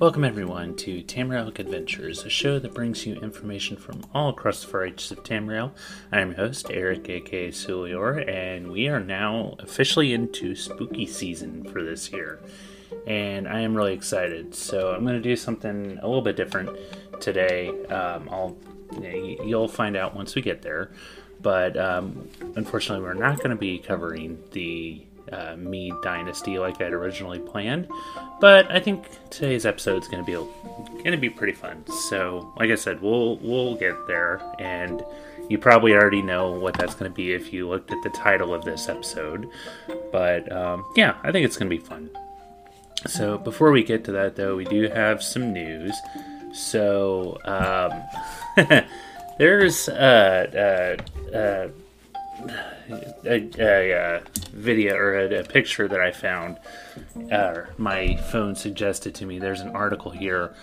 Welcome, everyone, to Tamrielic Adventures, a show that brings you information from all across the far reaches of Tamriel. I am your host, Eric, aka Sulior, and we are now officially into spooky season for this year. And I am really excited. So, I'm going to do something a little bit different today. Um, I'll you'll find out once we get there. But um, unfortunately, we're not going to be covering the uh, Mede Dynasty like I'd originally planned. But I think today's episode is going to be going to be pretty fun. So, like I said, we'll we'll get there, and you probably already know what that's going to be if you looked at the title of this episode. But um, yeah, I think it's going to be fun. So before we get to that, though, we do have some news. So um, there's uh, uh, uh, a, a, a, video or a, a, picture that I found. Uh, my phone suggested to me. There's an article here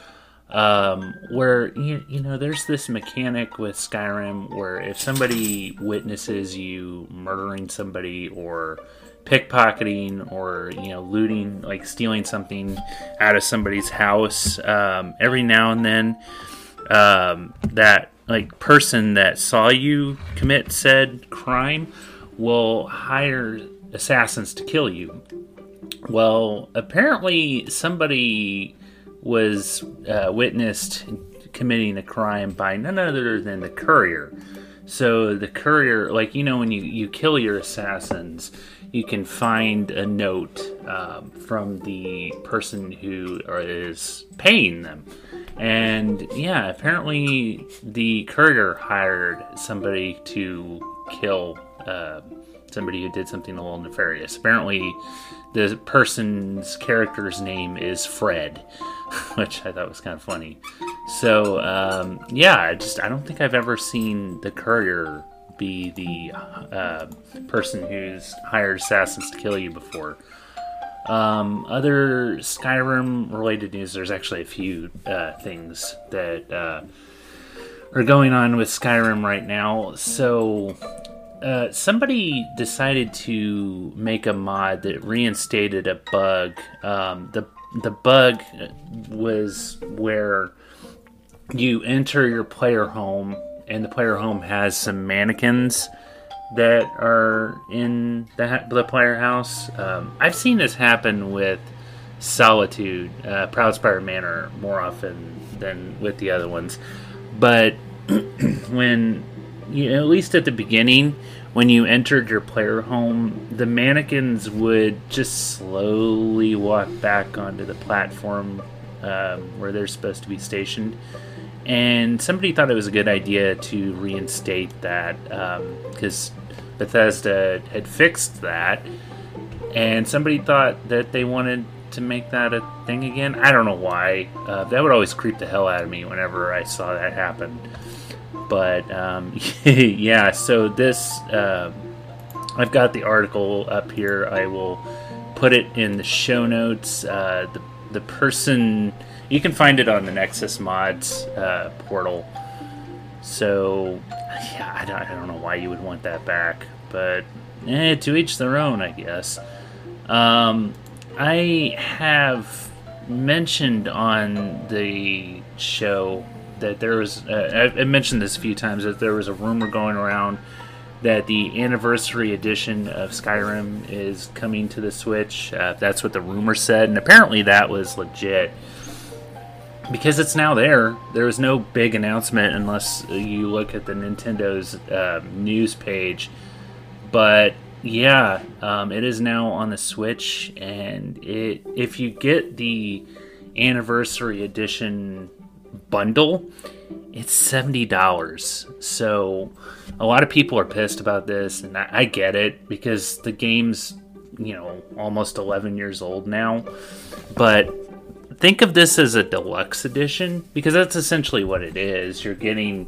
um, where you, you know there's this mechanic with Skyrim where if somebody witnesses you murdering somebody or pickpocketing or you know looting like stealing something out of somebody's house um, every now and then um, that like person that saw you commit said crime will hire assassins to kill you. Well, apparently somebody was uh, witnessed committing a crime by none other than the courier. So the courier, like you know, when you you kill your assassins, you can find a note um, from the person who is paying them. And yeah, apparently the courier hired somebody to kill uh, somebody who did something a little nefarious. Apparently, the person's character's name is Fred, which I thought was kind of funny. So um, yeah, I just I don't think I've ever seen the courier be the uh, person who's hired assassins to kill you before. Um, other Skyrim related news, there's actually a few uh, things that uh, are going on with Skyrim right now. So, uh, somebody decided to make a mod that reinstated a bug. Um, the the bug was where you enter your player home, and the player home has some mannequins that are in the, the player house. Um, I've seen this happen with Solitude, uh, Proudspire Manor, more often than with the other ones. But when, you know, at least at the beginning, when you entered your player home, the mannequins would just slowly walk back onto the platform um, where they're supposed to be stationed. And somebody thought it was a good idea to reinstate that because um, Bethesda had fixed that, and somebody thought that they wanted to make that a thing again. I don't know why. Uh, that would always creep the hell out of me whenever I saw that happen. But um, yeah, so this uh, I've got the article up here. I will put it in the show notes. Uh, the the person you can find it on the Nexus Mods uh, portal. So yeah, I don't, I don't know why you would want that back, but eh, to each their own, I guess. Um, I have mentioned on the show that there was, uh, I mentioned this a few times, that there was a rumor going around that the anniversary edition of Skyrim is coming to the Switch. Uh, that's what the rumor said, and apparently that was legit because it's now there. There was no big announcement unless you look at the Nintendo's uh, news page. But yeah, um, it is now on the Switch, and it if you get the anniversary edition bundle, it's seventy dollars. So a lot of people are pissed about this, and I, I get it because the game's you know almost eleven years old now, but think of this as a deluxe edition because that's essentially what it is. You're getting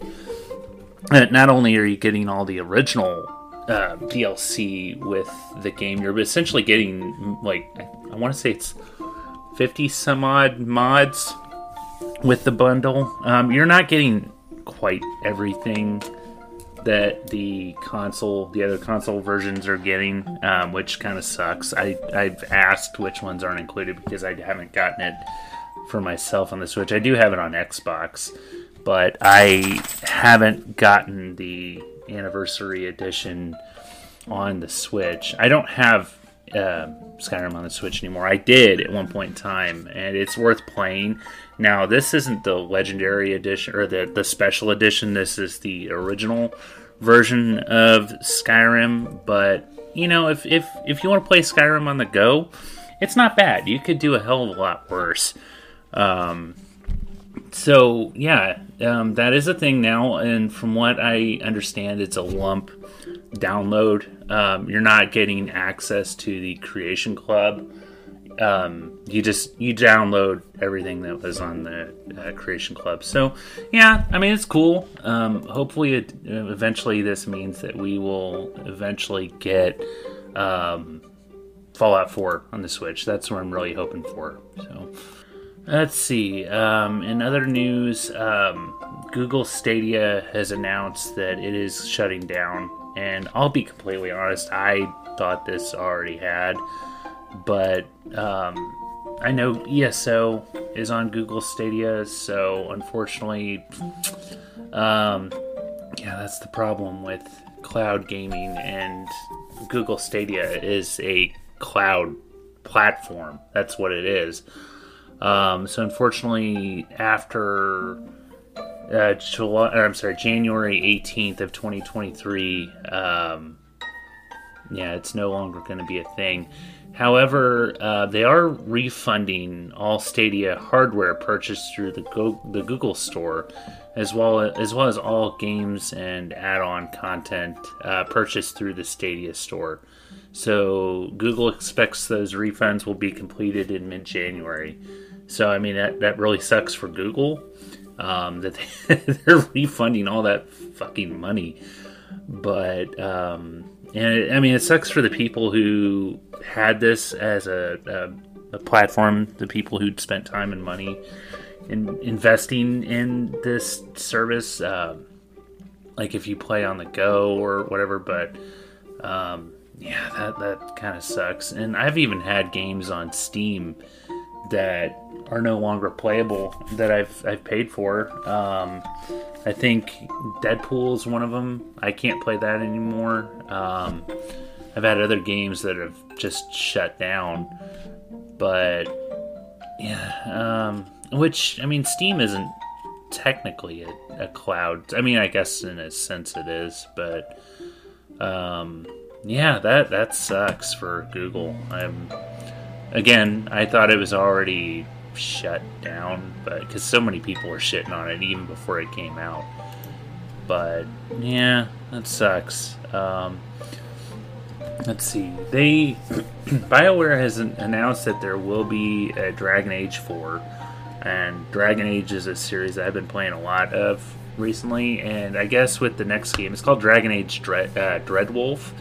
uh, not only are you getting all the original uh, DLC with the game, you're essentially getting like I want to say it's fifty some odd mods with the bundle. Um, you're not getting quite everything that the console, the other console versions are getting, um, which kind of sucks. I I've asked which ones aren't included because I haven't gotten it for myself on the Switch. I do have it on Xbox, but I haven't gotten the anniversary edition on the Switch. I don't have uh, Skyrim on the Switch anymore. I did at one point in time, and it's worth playing. Now, this isn't the Legendary Edition or the the Special Edition. This is the original version of Skyrim. But you know, if if if you want to play Skyrim on the go, it's not bad. You could do a hell of a lot worse. Um, so yeah, um, that is a thing now, and from what I understand, it's a lump download. Um, you're not getting access to the Creation Club. Um, you just you download everything that was on the uh, Creation Club. So yeah, I mean it's cool. Um, hopefully, it, eventually this means that we will eventually get um, Fallout 4 on the Switch. That's what I'm really hoping for. So. Let's see. Um, in other news, um, Google Stadia has announced that it is shutting down. And I'll be completely honest, I thought this already had. But um, I know ESO is on Google Stadia, so unfortunately, um, yeah, that's the problem with cloud gaming. And Google Stadia is a cloud platform. That's what it is. Um, so unfortunately, after uh, July, I'm sorry, January 18th of 2023, um, yeah, it's no longer going to be a thing. However, uh, they are refunding all Stadia hardware purchased through the Go- the Google Store, as well as, as well as all games and add-on content uh, purchased through the Stadia Store. So Google expects those refunds will be completed in mid-January. So I mean that that really sucks for Google um, that they, they're refunding all that fucking money. But um, and I mean it sucks for the people who had this as a, a, a platform, the people who'd spent time and money in investing in this service. Uh, like if you play on the go or whatever, but um, yeah, that that kind of sucks. And I've even had games on Steam that are no longer playable that I've I've paid for. Um, I think Deadpool is one of them. I can't play that anymore. Um, I've had other games that have just shut down, but yeah, um, which I mean, Steam isn't technically a, a, cloud. I mean, I guess in a sense it is, but um, yeah, that that sucks for Google. I'm again, I thought it was already shut down, but because so many people were shitting on it even before it came out. But yeah, that sucks. Um, let's see. They BioWare has announced that there will be a Dragon Age 4, and Dragon Age is a series that I've been playing a lot of recently. And I guess with the next game, it's called Dragon Age Dread, uh, Dreadwolf.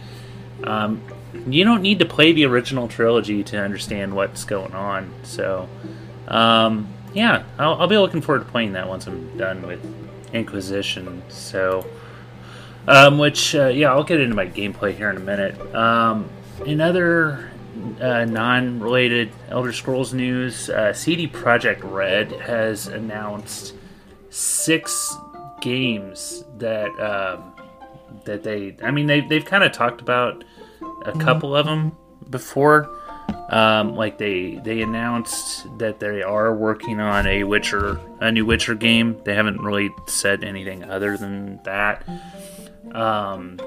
Um, you don't need to play the original trilogy to understand what's going on. So, um, yeah, I'll, I'll, be looking forward to playing that once I'm done with Inquisition. So, um, which, uh, yeah, I'll get into my gameplay here in a minute. Um, in other uh, non related Elder Scrolls news, uh, CD Projekt Red has announced six games that. Um, that they, I mean, they, they've kind of talked about a couple of them before. Um, like they they announced that they are working on a Witcher a new Witcher game. They haven't really said anything other than that. Um,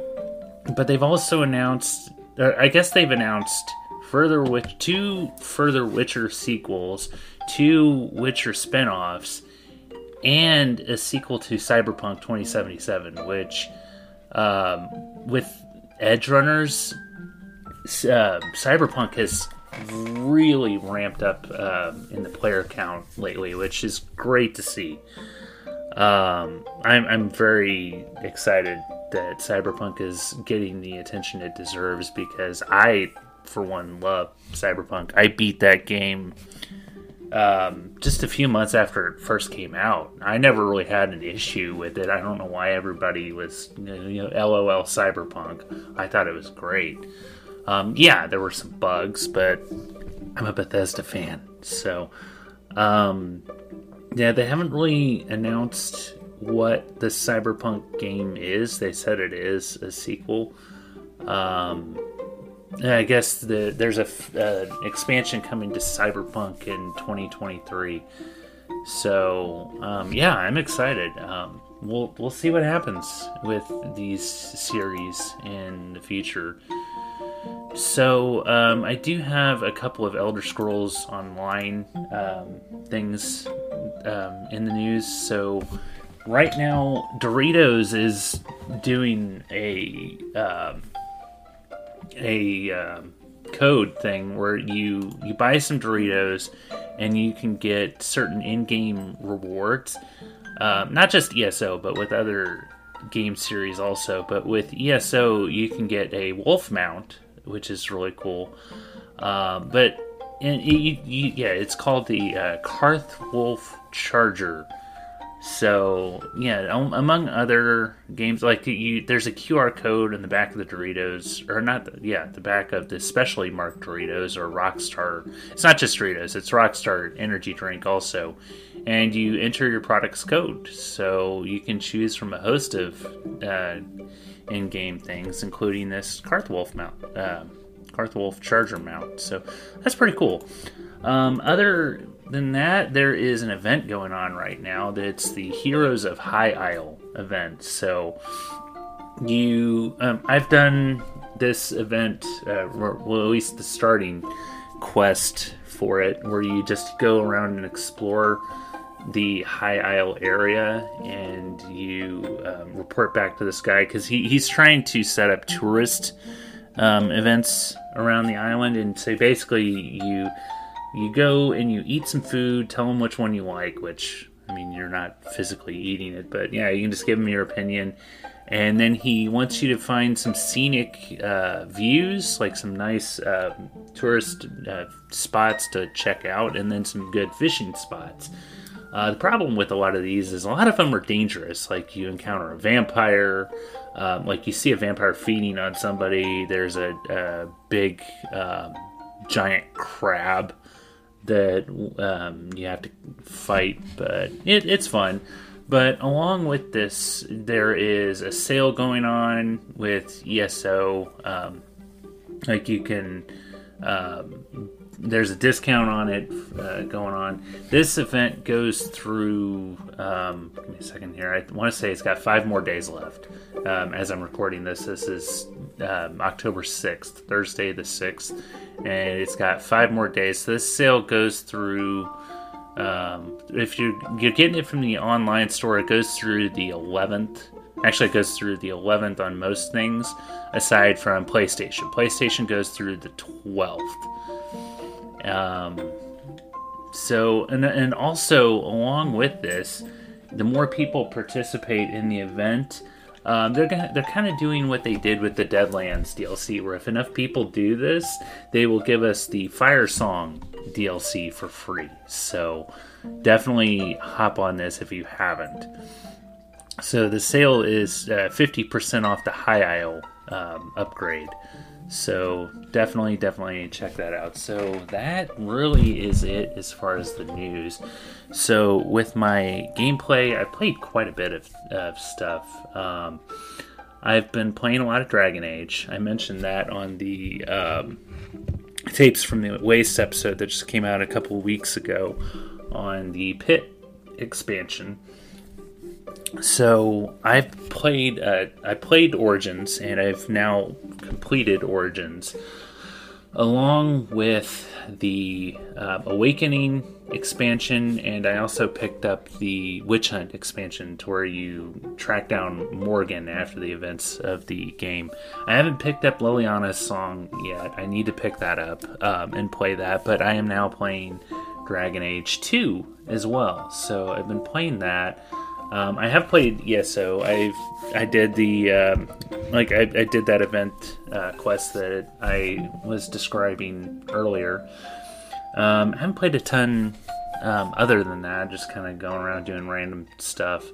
but they've also announced, I guess they've announced further with two further Witcher sequels, two Witcher spin-offs, and a sequel to Cyberpunk 2077, which um, with Edgerunners uh, Cyberpunk has really ramped up uh, in the player count lately, which is great to see. Um, I'm, I'm very excited that Cyberpunk is getting the attention it deserves because I, for one, love Cyberpunk. I beat that game um, just a few months after it first came out. I never really had an issue with it. I don't know why everybody was, you know, LOL Cyberpunk. I thought it was great. Um, yeah, there were some bugs, but I'm a Bethesda fan, so Um, yeah, they haven't really announced what the Cyberpunk game is. They said it is a sequel. Um, I guess the, there's a uh, expansion coming to Cyberpunk in 2023. So um, yeah, I'm excited. Um, we'll we'll see what happens with these series in the future. So um, I do have a couple of Elder Scrolls Online um, things um, in the news. So right now, Doritos is doing a um, a um, code thing where you you buy some Doritos and you can get certain in-game rewards. Um, not just ESO, but with other game series also. But with ESO, you can get a wolf mount, which is really cool. Uh, but and you, you, yeah, it's called the uh, Karth Wolf Charger so yeah, among other games, like you, there's a QR code in the back of the Doritos, or not? The, yeah, the back of the specially marked Doritos or Rockstar. It's not just Doritos; it's Rockstar energy drink also, and you enter your product's code, so you can choose from a host of uh, in-game things, including this Karth Wolf mount, uh, Karth Wolf charger mount. So that's pretty cool. Um, other than that, there is an event going on right now that's the Heroes of High Isle event. So you, um, I've done this event, uh, well, at least the starting quest for it, where you just go around and explore the High Isle area and you um, report back to this guy because he, he's trying to set up tourist um, events around the island. And so basically, you you go and you eat some food, tell them which one you like, which, I mean, you're not physically eating it, but yeah, you can just give him your opinion. And then he wants you to find some scenic uh, views, like some nice uh, tourist uh, spots to check out, and then some good fishing spots. Uh, the problem with a lot of these is a lot of them are dangerous. Like you encounter a vampire, um, like you see a vampire feeding on somebody. There's a, a big um, giant crab that um, you have to fight, but it, it's fun. But along with this, there is a sale going on with ESO. Um, like you can, um, there's a discount on it uh, going on. This event goes through. Um, give me a second here. I want to say it's got five more days left. Um, as I'm recording this, this is um, October 6th, Thursday the 6th and it's got five more days. So this sale goes through. Um, if you're you're getting it from the online store, it goes through the 11th. Actually, it goes through the 11th on most things, aside from PlayStation. PlayStation goes through the 12th. Um, so, and and also along with this, the more people participate in the event, um, they're gonna, they're kind of doing what they did with the Deadlands DLC, where if enough people do this, they will give us the Firesong DLC for free. So definitely hop on this if you haven't. So the sale is uh, 50% off the High Isle um, upgrade. So definitely, definitely check that out. So that really is it as far as the news. So with my gameplay, I played quite a bit of, of stuff. Um, I've been playing a lot of Dragon Age. I mentioned that on the um, tapes from the Waste episode that just came out a couple weeks ago on the Pit expansion. So I've played uh, I played Origins and I've now completed Origins, along with the uh, Awakening expansion, and I also picked up the Witch Hunt expansion to where you track down Morrigan after the events of the game. I haven't picked up Leliana's song yet. I need to pick that up um, and play that, but I am now playing Dragon Age 2 as well. So I've been playing that. Um, I have played ESO. I I did the um, like I, I, did that event uh, quest that I was describing earlier. Um, I haven't played a ton um, other than that. Just kind of going around doing random stuff.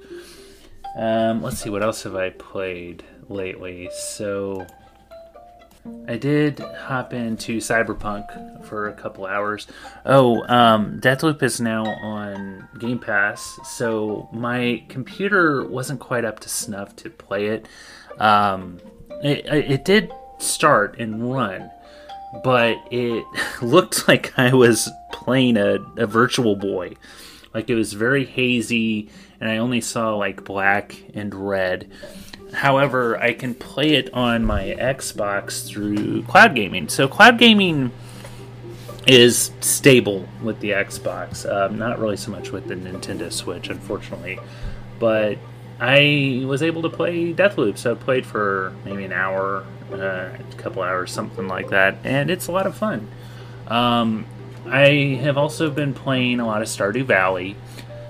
Um, let's see what else have I played lately. So I did hop into Cyberpunk for a couple hours. Oh, um, Deathloop is now on Game Pass, so my computer wasn't quite up to snuff to play it. Um, it, it did start and run, but it looked like I was playing a, a virtual boy. Like it was very hazy, and I only saw like black and red However, I can play it on my Xbox through cloud gaming. So, cloud gaming is stable with the Xbox, um, not really so much with the Nintendo Switch, unfortunately. But I was able to play Deathloop, so I played for maybe an hour, uh, a couple hours, something like that, and it's a lot of fun. Um, I have also been playing a lot of Stardew Valley.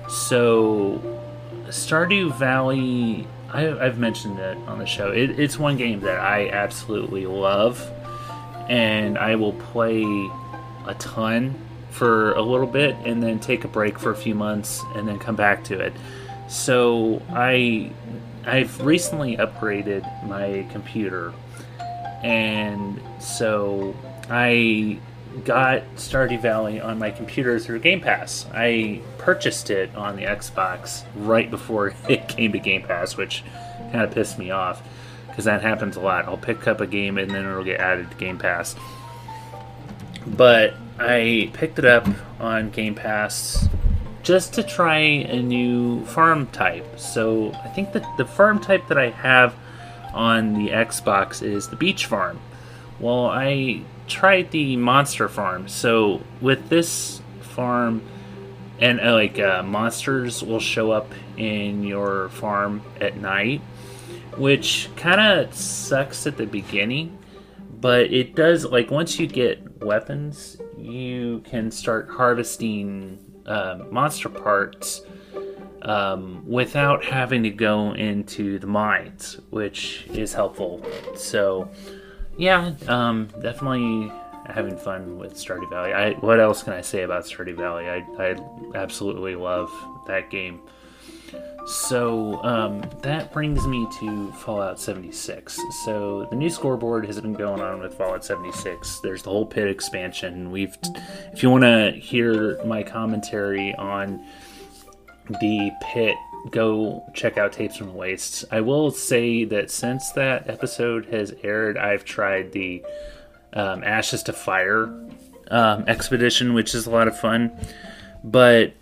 So, Stardew Valley I, have mentioned it on the show. It, it's one game that I absolutely love, and I will play a ton for a little bit and then take a break for a few months and then come back to it. So I I've recently upgraded my computer, and so I got Stardew Valley on my computer through Game Pass. I purchased it on the Xbox right before it came to Game Pass, which kind of pissed me off because that happens a lot. I'll pick up a game and then it'll get added to Game Pass. But I picked it up on Game Pass just to try a new farm type. So I think that the farm type that I have on the Xbox is the beach farm. Well, I tried the monster farm. So with this farm, and uh, like uh, monsters will show up in your farm at night, which kind of sucks at the beginning. But it does like once you get weapons, you can start harvesting uh, monster parts um, without having to go into the mines, which is helpful. So yeah, um, definitely having fun with Stardew Valley. I, what else can I say about Stardew Valley? I, I absolutely love that game. So um, that brings me to Fallout 76. So the new scoreboard has been going on with Fallout 76. There's the whole pit expansion. We've, if you want to hear my commentary on the pit go check out Tapes from Wastes. I will say that since that episode has aired, I've tried the um, Ashes to Fire um, expedition, which is a lot of fun. But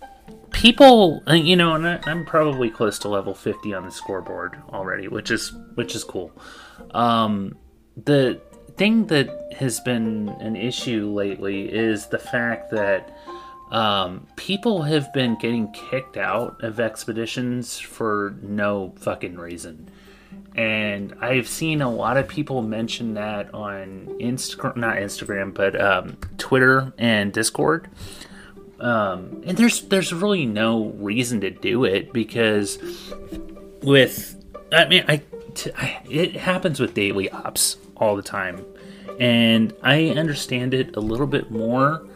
people, uh, you know, and I, am probably close to level 50 on the scoreboard already, which is which is cool. Um, the thing that has been an issue lately is the fact that um, people have been getting kicked out of expeditions for no fucking reason. And I've seen a lot of people mention that on Instagram, not Instagram, but um, Twitter and Discord. Um, and there's there's really no reason to do it because with I mean I, t- I it happens with daily ops all the time, and I understand it a little bit more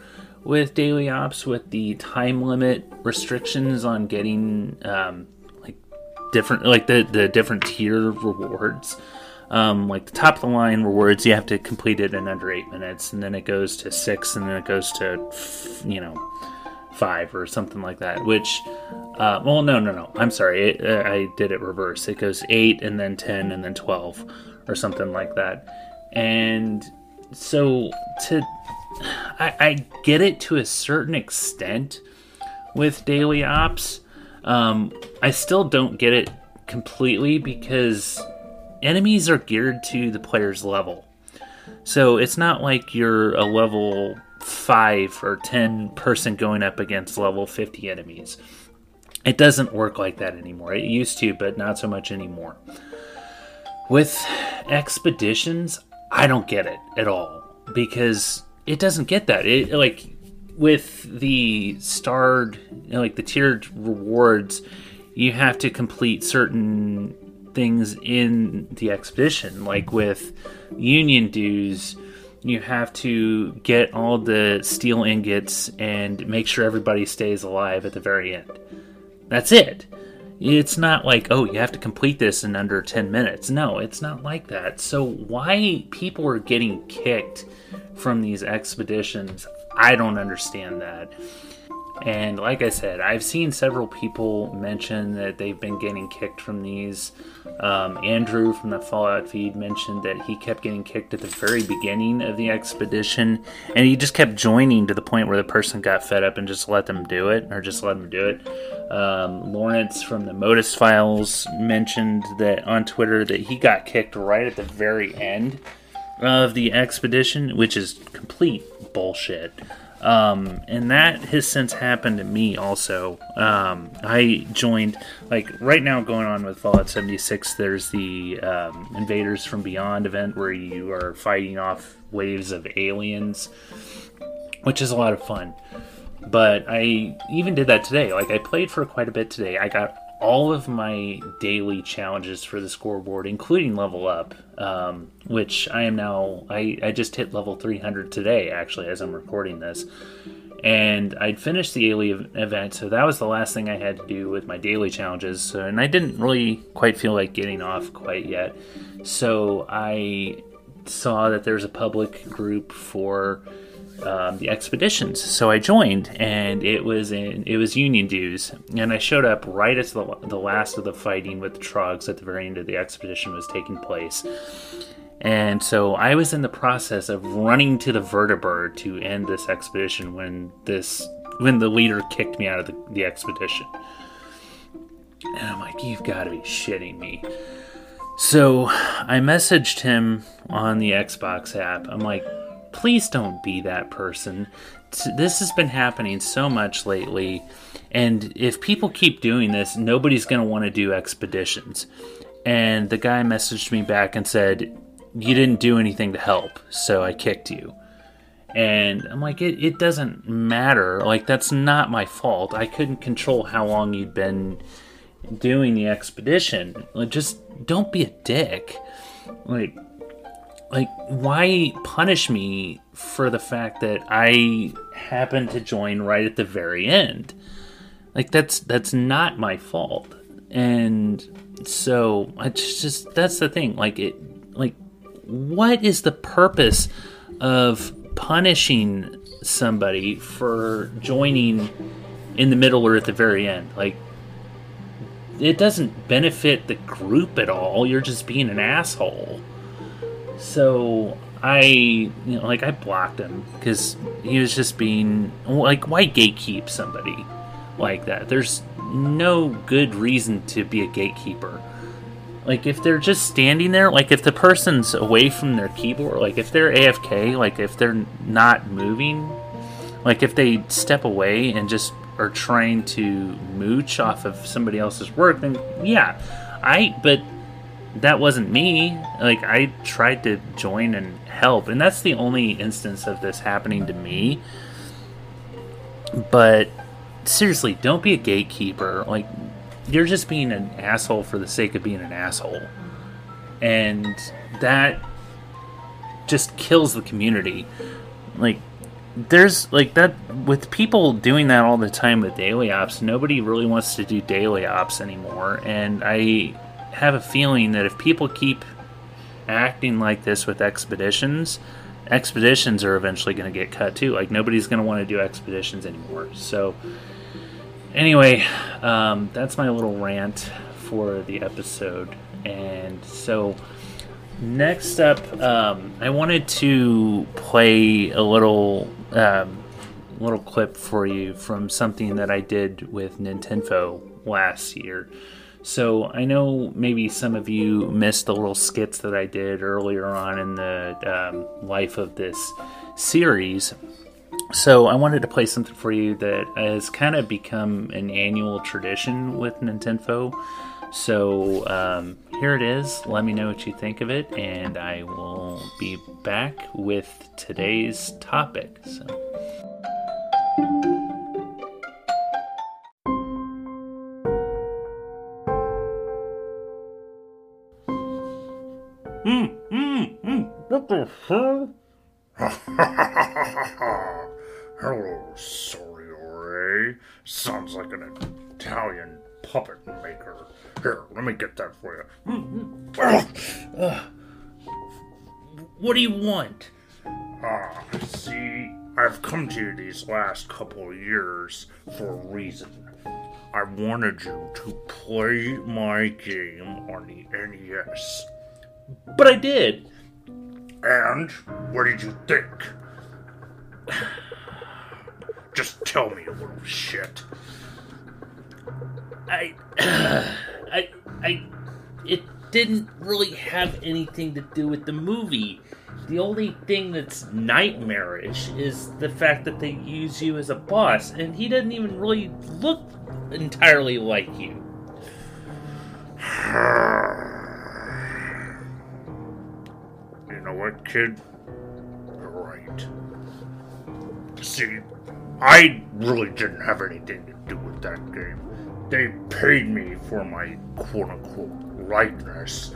with daily ops with the time limit restrictions on getting um, like different like the the different tier rewards. Um, like the top of the line rewards, you have to complete it in under eight minutes, and then it goes to six, and then it goes to you know five or something like that. Which, uh, well, no, no, no. I'm sorry, uh, I did it reverse. It goes eight, and then ten, and then twelve, or something like that. And so to I, I get it to a certain extent with daily ops. Um, I still don't get it completely because enemies are geared to the player's level. So it's not like you're a level 5 or 10 person going up against level 50 enemies. It doesn't work like that anymore. It used to, but not so much anymore. With expeditions, I don't get it at all because it doesn't get that. It like with the starred, you know, like the tiered rewards, you have to complete certain things in the expedition. Like with union dues, you have to get all the steel ingots and make sure everybody stays alive at the very end. That's it. It's not like, oh, you have to complete this in under 10 minutes. No, it's not like that. So, why people are getting kicked from these expeditions, I don't understand that. And like I said, I've seen several people mention that they've been getting kicked from these. Um, Andrew from the Fallout feed mentioned that he kept getting kicked at the very beginning of the expedition, and he just kept joining to the point where the person got fed up and just let them do it, or just let them do it. Um, Lawrence from the Modus Files mentioned that on Twitter that he got kicked right at the very end of the expedition, which is complete bullshit. Um, and that has since happened to me also. Um, I joined, like, right now going on with Fallout 76, there's the um, Invaders from Beyond event where you are fighting off waves of aliens, which is a lot of fun. But I even did that today. Like, I played for quite a bit today. I got all of my daily challenges for the scoreboard, including level up, um, which I am now. I, I just hit level 300 today, actually, as I'm recording this. And I'd finished the daily event, so that was the last thing I had to do with my daily challenges. So, and I didn't really quite feel like getting off quite yet. So I saw that there's a public group for um, the expeditions. So I joined, and it was in it was Union dues, and I showed up right as the, the last of the fighting with the Trogs at the very end of the expedition was taking place. And so I was in the process of running to the vertibird to end this expedition when this when the leader kicked me out of the, the expedition. And I'm like, you've got to be shitting me. So I messaged him on the Xbox app. I'm like, please don't be that person. This has been happening so much lately, and if people keep doing this, nobody's going to want to do expeditions. And the guy messaged me back and said, You didn't do anything to help, so I kicked you. And I'm like, it, it doesn't matter. Like, that's not my fault. I couldn't control how long you'd been doing the expedition. Like, just don't be a dick. Like, like why punish me for the fact that I happened to join right at the very end? Like that's that's not my fault. And so it's just that's the thing. Like it like what is the purpose of punishing somebody for joining in the middle or at the very end? Like it doesn't benefit the group at all. You're just being an asshole. So I, you know, like I blocked him because he was just being like, why gatekeep somebody like that? There's no good reason to be a gatekeeper. Like if they're just standing there, like if the person's away from their keyboard, like if they're AFK, like if they're not moving, like if they step away and just are trying to mooch off of somebody else's work, then yeah, I. But that wasn't me. Like I tried to join and help, and that's the only instance of this happening to me. But seriously, don't be a gatekeeper. Like you're just being an asshole for the sake of being an asshole. And that just kills the community. Like there's like that with people doing that all the time with daily ops, nobody really wants to do daily ops anymore. And I have a feeling that if people keep acting like this with expeditions, expeditions are eventually going to get cut too. Like nobody's going to want to do expeditions anymore. So, anyway, um, that's my little rant for the episode. And so, next up, um, I wanted to play a little um, little clip for you from something that I did with Nintendo last year. So I know maybe some of you missed the little skits that I did earlier on in the um, life of this series. So I wanted to play something for you that has kind of become an annual tradition with Nintendo. So um, here it is. Let me know what you think of it, and I will be back with today's topic. So. Hello, Soriore. Sounds like an Italian puppet maker. Here, let me get that for you. What do you want? Ah, see, I've come to you these last couple of years for a reason. I wanted you to play my game on the NES. But I did. And what did you think? Just tell me, you little shit. I, I, I, it didn't really have anything to do with the movie. The only thing that's nightmarish is the fact that they use you as a boss, and he doesn't even really look entirely like you. Know what, kid? Right. See, I really didn't have anything to do with that game. They paid me for my quote unquote likeness,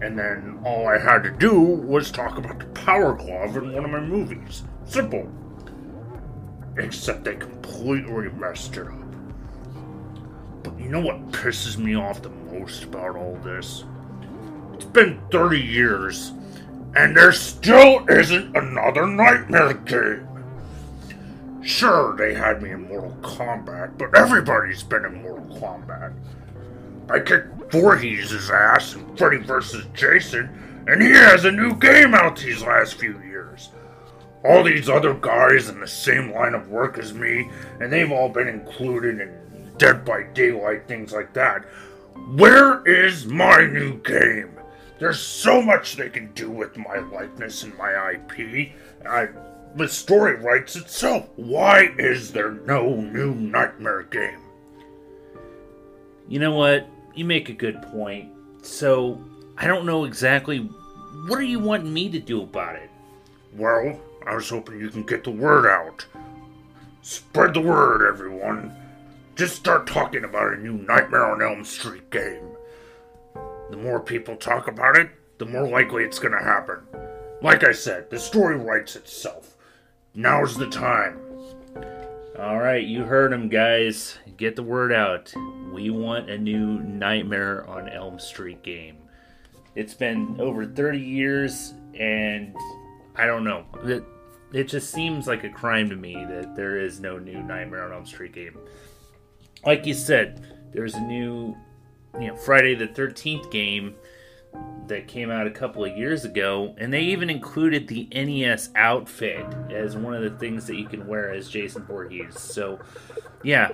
and then all I had to do was talk about the Power Glove in one of my movies. Simple. Except they completely messed it up. But you know what pisses me off the most about all this? It's been 30 years, and there still isn't another Nightmare game. Sure, they had me in Mortal Kombat, but everybody's been in Mortal Kombat. I kicked Voorhees' ass in Freddy vs. Jason, and he has a new game out these last few years. All these other guys in the same line of work as me, and they've all been included in Dead by Daylight, things like that. Where is my new game? There's so much they can do with my likeness and my IP. I, the story writes itself. Why is there no new Nightmare game? You know what? You make a good point. So, I don't know exactly what are you wanting me to do about it? Well, I was hoping you can get the word out. Spread the word, everyone. Just start talking about a new Nightmare on Elm Street game. The more people talk about it, the more likely it's gonna happen. Like I said, the story writes itself. Now's the time. All right, you heard him, guys. Get the word out. We want a new Nightmare on Elm Street game. It's been over 30 years, and I don't know. It, it just seems like a crime to me that there is no new Nightmare on Elm Street game. Like you said, there's a new, you know, Friday the 13th game that came out a couple of years ago, and they even included the NES outfit as one of the things that you can wear as Jason Voorhees. So, yeah,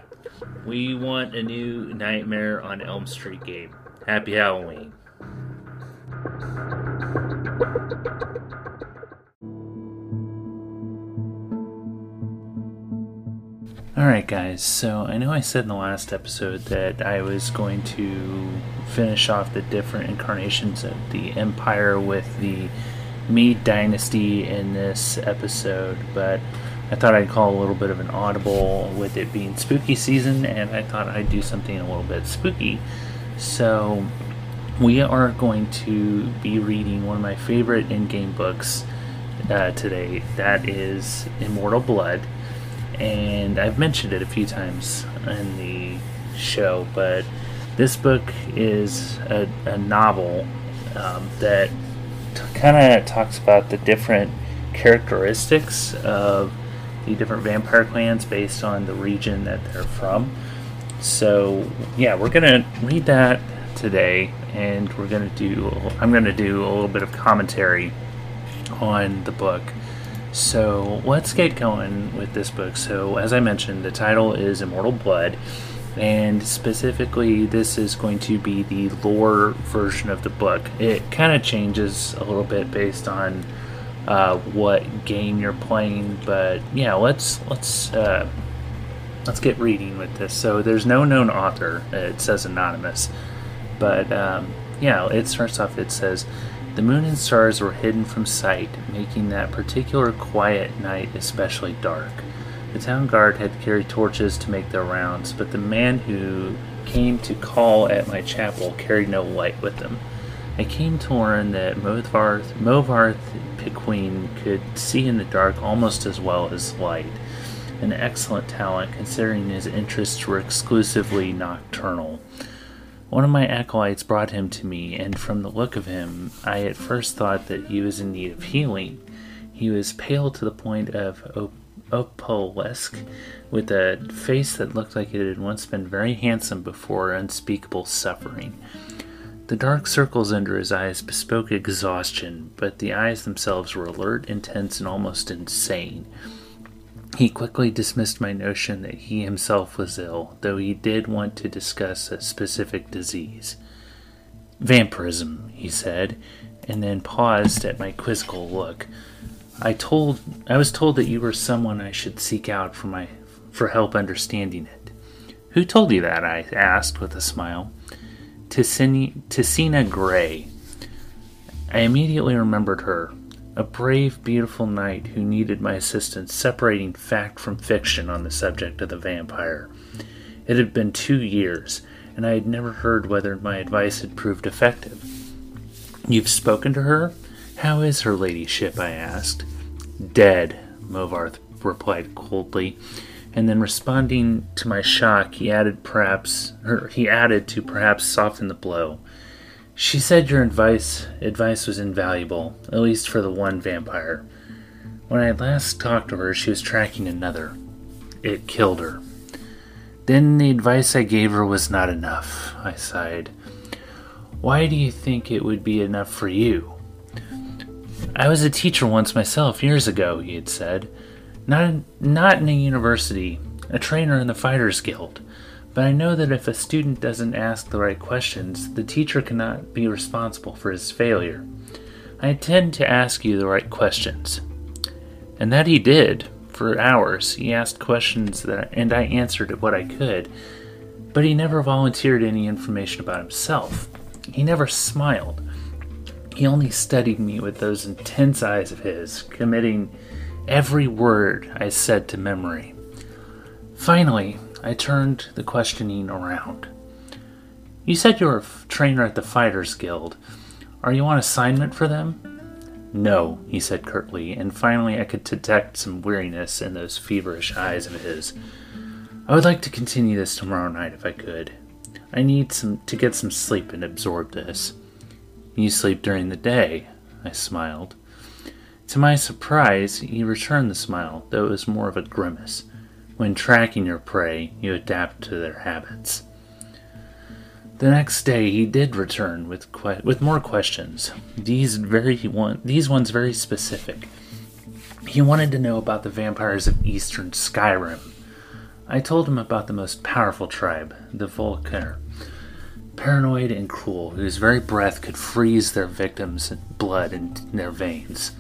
we want a new Nightmare on Elm Street game. Happy Halloween. Alright, guys, so I know I said in the last episode that I was going to finish off the different incarnations of the Empire with the Mede Dynasty in this episode, but I thought I'd call a little bit of an audible with it being spooky season, and I thought I'd do something a little bit spooky. So, we are going to be reading one of my favorite in game books uh, today. That is Immortal Blood and I've mentioned it a few times in the show, but this book is a, a novel um, that t- kind of talks about the different characteristics of the different vampire clans based on the region that they're from. So, yeah, we're going to read that today, and we're going to do, I'm going to do a little bit of commentary on the book. So let's get going with this book. So, as I mentioned, the title is Immortal Blood, and specifically, this is going to be the lore version of the book. It kind of changes a little bit based on uh, what game you're playing, but yeah, let's let's uh, let's get reading with this. So, there's no known author. It says anonymous, but um, yeah, it starts off. It says. The moon and stars were hidden from sight, making that particular quiet night especially dark. The town guard had carried torches to make their rounds, but the man who came to call at my chapel carried no light with him. I came to learn that Movarth, Movarth Piquine could see in the dark almost as well as light. an excellent talent considering his interests were exclusively nocturnal. One of my acolytes brought him to me, and from the look of him, I at first thought that he was in need of healing. He was pale to the point of op- opalesque, with a face that looked like it had once been very handsome before unspeakable suffering. The dark circles under his eyes bespoke exhaustion, but the eyes themselves were alert, intense, and almost insane. He quickly dismissed my notion that he himself was ill, though he did want to discuss a specific disease. Vampirism, he said, and then paused at my quizzical look. I told I was told that you were someone I should seek out for my for help understanding it. Who told you that? I asked with a smile. Tessina Gray. I immediately remembered her a brave, beautiful knight who needed my assistance separating fact from fiction on the subject of the vampire. It had been two years, and I had never heard whether my advice had proved effective. You've spoken to her? How is her ladyship? I asked. Dead, Movarth replied coldly, and then responding to my shock, he added perhaps he added to perhaps soften the blow. She said your advice advice was invaluable, at least for the one vampire. When I last talked to her, she was tracking another. It killed her. Then the advice I gave her was not enough, I sighed. Why do you think it would be enough for you? I was a teacher once myself, years ago, he had said. Not, not in a university, a trainer in the Fighters Guild. But I know that if a student doesn't ask the right questions, the teacher cannot be responsible for his failure. I intend to ask you the right questions. And that he did. For hours, he asked questions that, and I answered what I could. But he never volunteered any information about himself. He never smiled. He only studied me with those intense eyes of his, committing every word I said to memory. Finally, I turned the questioning around. You said you were a trainer at the Fighters Guild. Are you on assignment for them? No, he said curtly, and finally I could detect some weariness in those feverish eyes of his. I would like to continue this tomorrow night if I could. I need some to get some sleep and absorb this. You sleep during the day, I smiled. To my surprise, he returned the smile, though it was more of a grimace. When tracking your prey, you adapt to their habits. The next day, he did return with que- with more questions. These very one these ones very specific. He wanted to know about the vampires of Eastern Skyrim. I told him about the most powerful tribe, the Volkar, paranoid and cruel, whose very breath could freeze their victims' blood in their veins.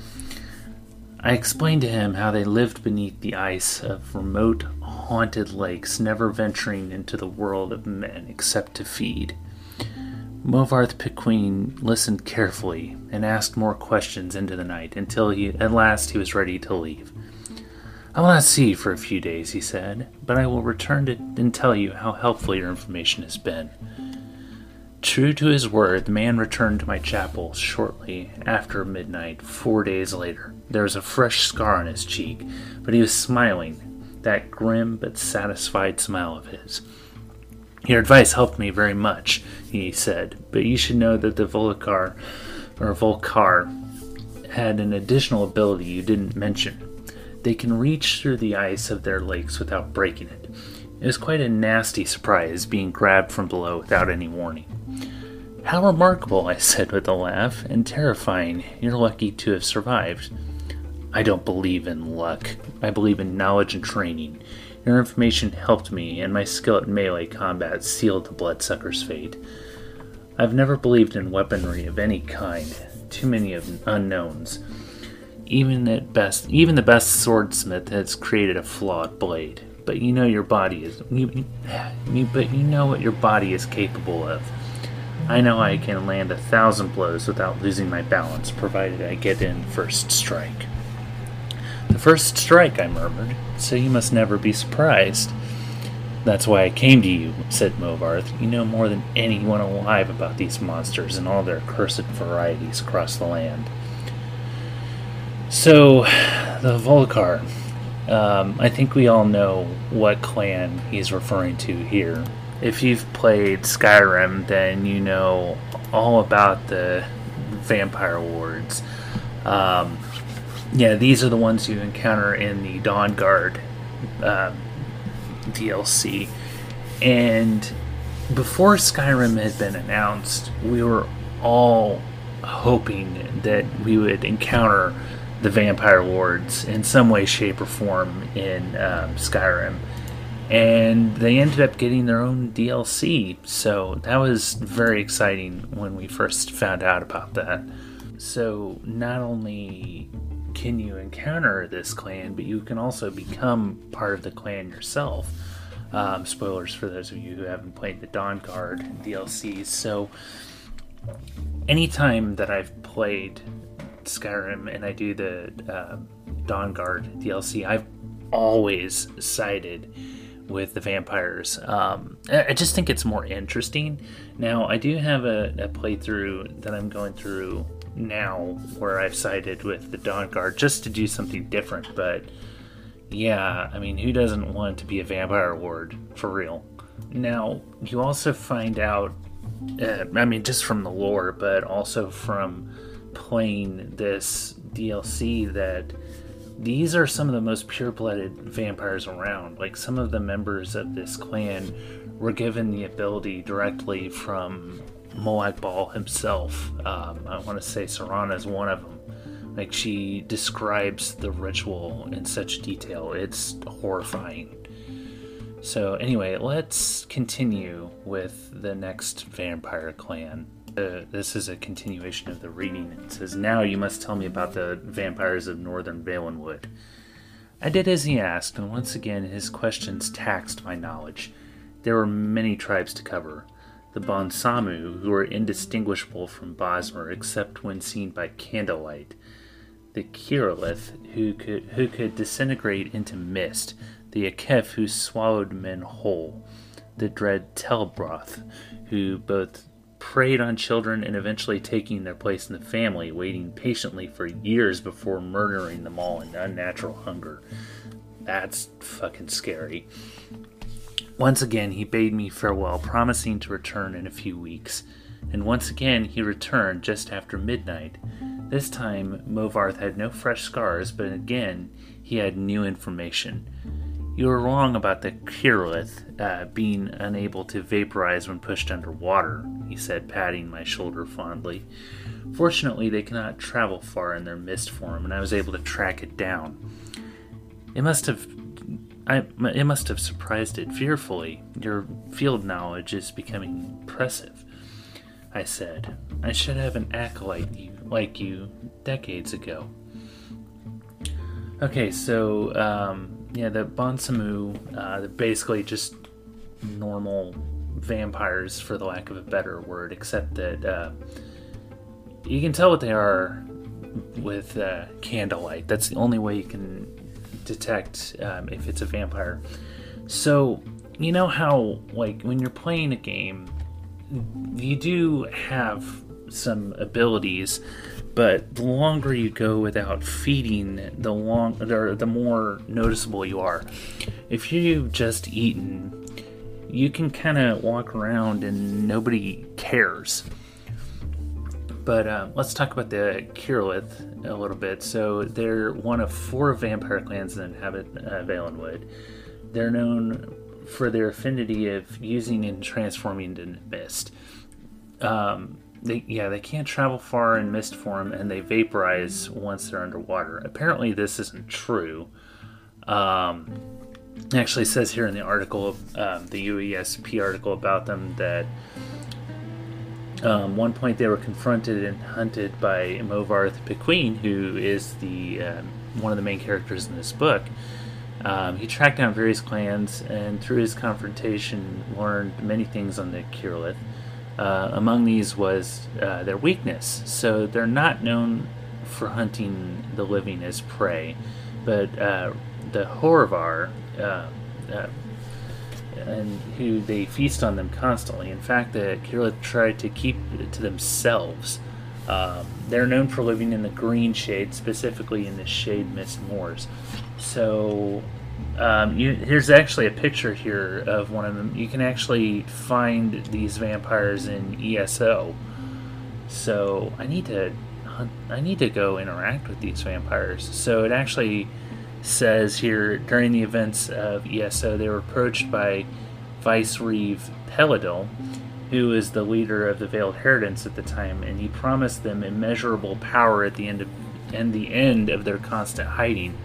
I explained to him how they lived beneath the ice of remote, haunted lakes, never venturing into the world of men except to feed. Movarth Piquine listened carefully and asked more questions into the night until he, at last he was ready to leave. I will not see you for a few days, he said, but I will return to and tell you how helpful your information has been. True to his word, the man returned to my chapel shortly after midnight, four days later. There was a fresh scar on his cheek, but he was smiling, that grim but satisfied smile of his. Your advice helped me very much, he said, but you should know that the Volcar or Volcar had an additional ability you didn't mention. They can reach through the ice of their lakes without breaking it. It was quite a nasty surprise being grabbed from below without any warning. How remarkable, I said with a laugh, and terrifying. You're lucky to have survived. I don't believe in luck. I believe in knowledge and training. Your information helped me, and my skill at melee combat sealed the bloodsucker's fate. I've never believed in weaponry of any kind. Too many of unknowns. Even at best, even the best swordsmith has created a flawed blade. But you know your body is, you, you, but you know what your body is capable of. I know I can land a thousand blows without losing my balance, provided I get in first strike. The first strike, I murmured, so you must never be surprised. That's why I came to you, said Movarth. You know more than anyone alive about these monsters and all their cursed varieties across the land. So, the Volcar. Um, I think we all know what clan he's referring to here. If you've played Skyrim, then you know all about the vampire lords. Um, yeah, these are the ones you encounter in the Dawnguard um, DLC. And before Skyrim had been announced, we were all hoping that we would encounter the vampire Lords in some way, shape, or form in um, Skyrim. And they ended up getting their own DLC, so that was very exciting when we first found out about that. So, not only can you encounter this clan, but you can also become part of the clan yourself. Um, spoilers for those of you who haven't played the Dawnguard DLCs. So, anytime that I've played Skyrim and I do the uh, Dawnguard DLC, I've always sided with the vampires. Um, I just think it's more interesting. Now, I do have a, a, playthrough that I'm going through now where I've sided with the Dawnguard just to do something different, but yeah, I mean, who doesn't want to be a vampire lord for real? Now, you also find out, uh, I mean, just from the lore, but also from playing this DLC that these are some of the most pure blooded vampires around. Like some of the members of this clan were given the ability directly from Molag Bal himself. Um, I want to say Serana is one of them. Like she describes the ritual in such detail, it's horrifying. So, anyway, let's continue with the next vampire clan. Uh, this is a continuation of the reading. It says, Now you must tell me about the vampires of northern Valenwood. I did as he asked, and once again his questions taxed my knowledge. There were many tribes to cover. The Bonsamu, who are indistinguishable from Bosmer except when seen by candlelight. The Kirillith, who could, who could disintegrate into mist. The Akef, who swallowed men whole. The dread Telbroth, who both preyed on children and eventually taking their place in the family, waiting patiently for years before murdering them all in unnatural hunger. That's fucking scary. Once again, he bade me farewell, promising to return in a few weeks. And once again, he returned just after midnight. This time, Movarth had no fresh scars, but again, he had new information. You were wrong about the Kirillith uh, being unable to vaporize when pushed underwater, he said, patting my shoulder fondly. Fortunately, they cannot travel far in their mist form, and I was able to track it down. It must have. I, it must have surprised it fearfully. Your field knowledge is becoming impressive, I said. I should have an acolyte like you decades ago. Okay, so um, yeah, the Bonsamu, uh, they're basically just normal vampires, for the lack of a better word, except that uh, you can tell what they are with uh, candlelight. That's the only way you can detect um, if it's a vampire. So, you know how, like, when you're playing a game, you do have some abilities but the longer you go without feeding, the long or the more noticeable you are. If you've just eaten, you can kind of walk around and nobody cares. But uh, let's talk about the Kirillith a little bit. So they're one of four vampire clans that inhabit uh, Valenwood. They're known for their affinity of using and transforming into mist. Um, they yeah they can't travel far in mist form and they vaporize once they're underwater apparently this isn't true um, it actually says here in the article um, the uesp article about them that um, one point they were confronted and hunted by movarth Piquine, who is the um, one of the main characters in this book um, he tracked down various clans and through his confrontation learned many things on the Kirillith uh, among these was uh, their weakness. So they're not known for hunting the living as prey, but uh, the Hoarvor, uh, uh, and who they feast on them constantly. In fact, the Kirillith tried to keep to themselves Um, they're known for living in the Greenshade, specifically in the Shademist Moors. So um, you, here's actually a picture here of one of them. You can actually find these vampires in ESO. So I need to hunt, I need to go interact with these vampires. So it actually says here during the events of ESO, they were approached by Vice Reeve Pelidil, who is the leader of the Veiled Inheritance at the time, and he promised them immeasurable power at the end of and the end of their constant hiding.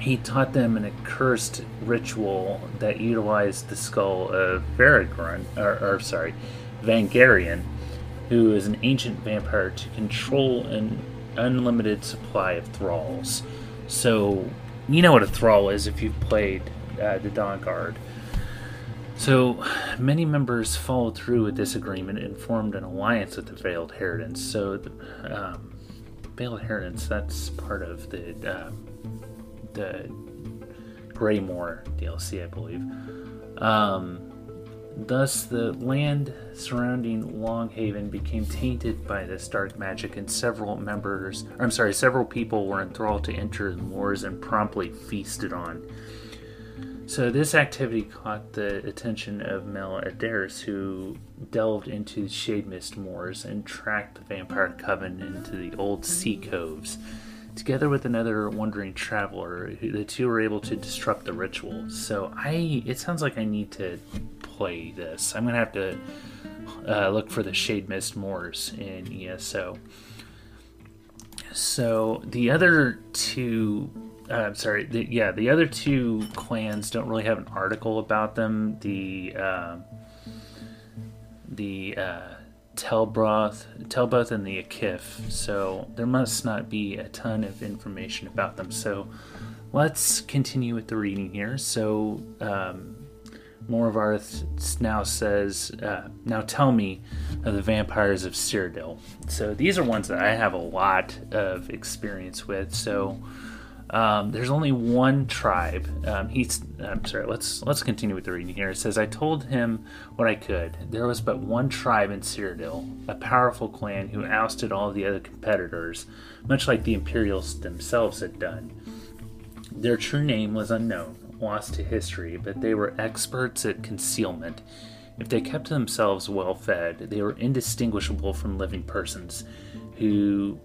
He taught them an accursed ritual that utilized the skull of Varagorn, or, or sorry, Vangarian, who is an ancient vampire to control an unlimited supply of thralls. So, you know what a thrall is if you've played uh, the Dawnguard. So, many members followed through with this agreement and formed an alliance with the Veiled Inheritance. So, the um, Veiled Inheritance, that's part of the uh, the Greymoor DLC, I believe. Um, thus, the land surrounding Longhaven became tainted by this dark magic, and several members, I'm sorry, several people were enthralled to enter the moors and promptly feasted on. So this activity caught the attention of Mel Adrys, who delved into the Shademist Moors and tracked the vampire coven into the old sea coves. Together with another wandering traveler, the two were able to disrupt the ritual. So I, it sounds like I need to play this. I'm gonna have to uh, look for the Shademist Moors in ESO. So the other two uh, I'm sorry. The, yeah, the other two clans don't really have an article about them. The uh, the uh, Telbroth, and the Akif. So there must not be a ton of information about them. So let's continue with the reading here. So um, Morvarth now says, uh, "Now tell me of the vampires of Cyrodiil." So these are ones that I have a lot of experience with. So um, there's only one tribe. Um, he's. I'm sorry. Let's let's continue with the reading here. It says, "I told him what I could. There was but one tribe in Cyrodiil, a powerful clan who ousted all the other competitors, much like the Imperials themselves had done. Their true name was unknown, lost to history, but they were experts at concealment." If they kept themselves well fed, they were indistinguishable from living persons who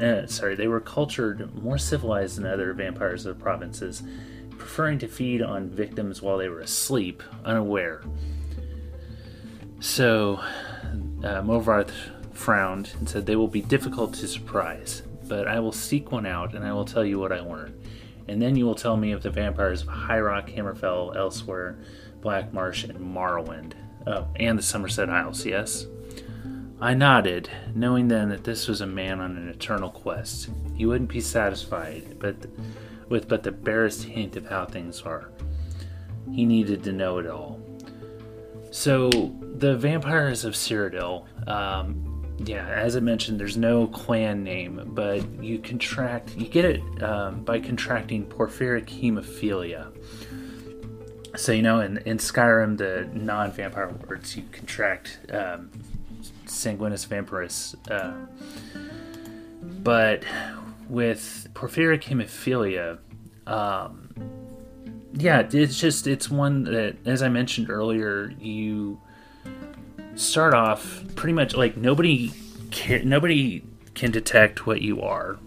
uh, sorry, they were cultured more civilized than other vampires of the provinces, preferring to feed on victims while they were asleep, unaware. So, uh, Movarth frowned and said, They will be difficult to surprise, but I will seek one out and I will tell you what I learn. And then you will tell me of the vampires of High Rock, Hammerfell, Elsweyr, Black Marsh, and Morrowind. Oh, and the Summerset Isles, yes? I nodded, knowing then that this was a man on an eternal quest. He wouldn't be satisfied but with but the barest hint of how things are. He needed to know it all. So, the vampires of Cyrodiil, um, yeah, as I mentioned, there's no clan name, but you contract, you get it um, by contracting porphyric hemophilia. So, you know, in, in Skyrim, the non vampire words, you contract um, vampiris. Uh, but with porphyric hemophilia, um, yeah, it's just it's one that, as I mentioned earlier, you start off pretty much like nobody can, nobody can detect what you are.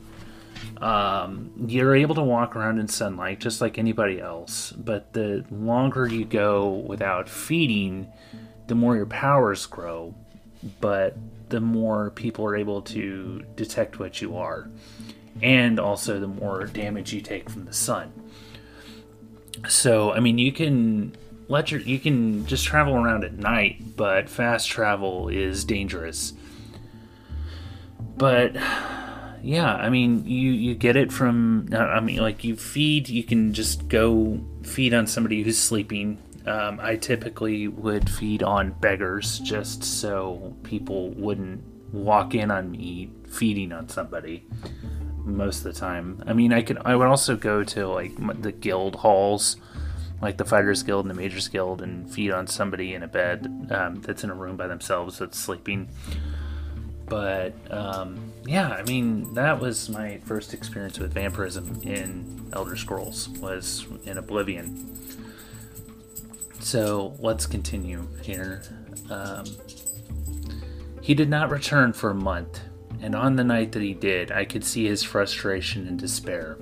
Um, you're able to walk around in sunlight just like anybody else, but the longer you go without feeding, the more your powers grow but the more people are able to detect what you are, and also the more damage you take from the sun. So, I mean, you can let your you can just travel around at night, but fast travel is dangerous. But yeah, I mean, you you get it from I mean, like you feed, you can just go feed on somebody who's sleeping um, I typically would feed on beggars just so people wouldn't walk in on me feeding on somebody most of the time. I mean, I could I would also go to like the guild halls, like the Fighters Guild and the Mages Guild, and feed on somebody in a bed um, that's in a room by themselves that's sleeping. but um, yeah, I mean that was my first experience with vampirism in Elder Scrolls was in Oblivion. So let's continue here. Um, he did not return for a month, and on the night that he did, I could see his frustration and despair,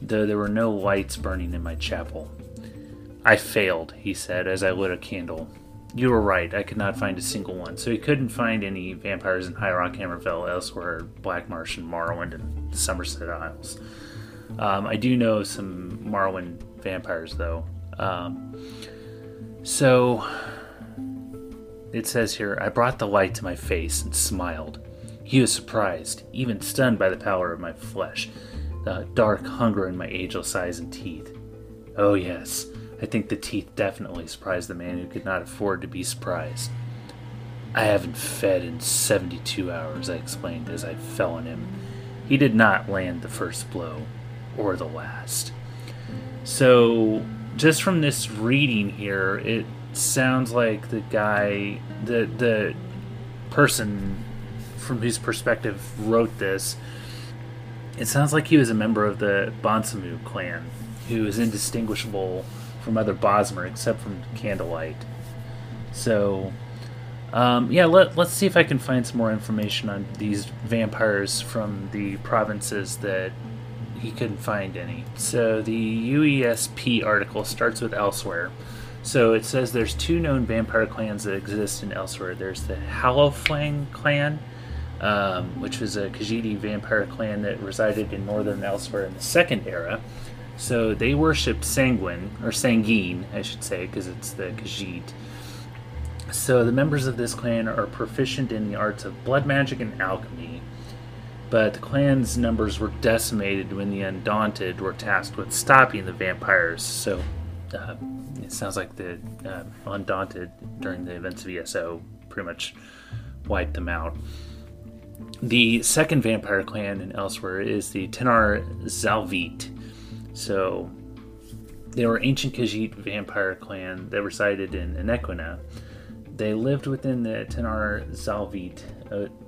though there were no lights burning in my chapel. I failed, he said as I lit a candle. You were right, I could not find a single one, so he couldn't find any vampires in High Rock, Hammerfell, Elsweyr, Black Marsh, and Morrowind, and the Summerset Isles. Um, I do know some Morrowind vampires, though. Um, so, it says here, I brought the light to my face and smiled. He was surprised, even stunned by the pallor of my flesh, the dark hunger in my ageless eyes and teeth. Oh, yes, I think the teeth definitely surprised the man who could not afford to be surprised. I haven't fed in 72 hours, I explained as I fell on him. He did not land the first blow, or the last. So, just from this reading here, it sounds like the guy, the the person from whose perspective wrote this, it sounds like he was a member of the Bonsamu clan, who is indistinguishable from other Bosmer except from Candlelight. So, um, yeah, let, let's see if I can find some more information on these vampires from the provinces that he couldn't find any. So the UESP article starts with Elsweyr. So it says there's two known vampire clans that exist in Elsweyr. There's the Hollowfang clan, um, which was a Khajiit vampire clan that resided in northern Elsweyr in the Second Era, so they worshipped Sanguine, or Sangiin, I should say, because it's the Khajiit. So the members of this clan are proficient in the arts of blood magic and alchemy, but the clan's numbers were decimated when the Undaunted were tasked with stopping the vampires. So uh, it sounds like the uh, Undaunted, during the events of ESO, pretty much wiped them out. The second vampire clan in Elsweyr is the Tenarr Zalviit so they were ancient Khajiit vampire clan that resided in Anequina. They lived within the Tenarr Zalviit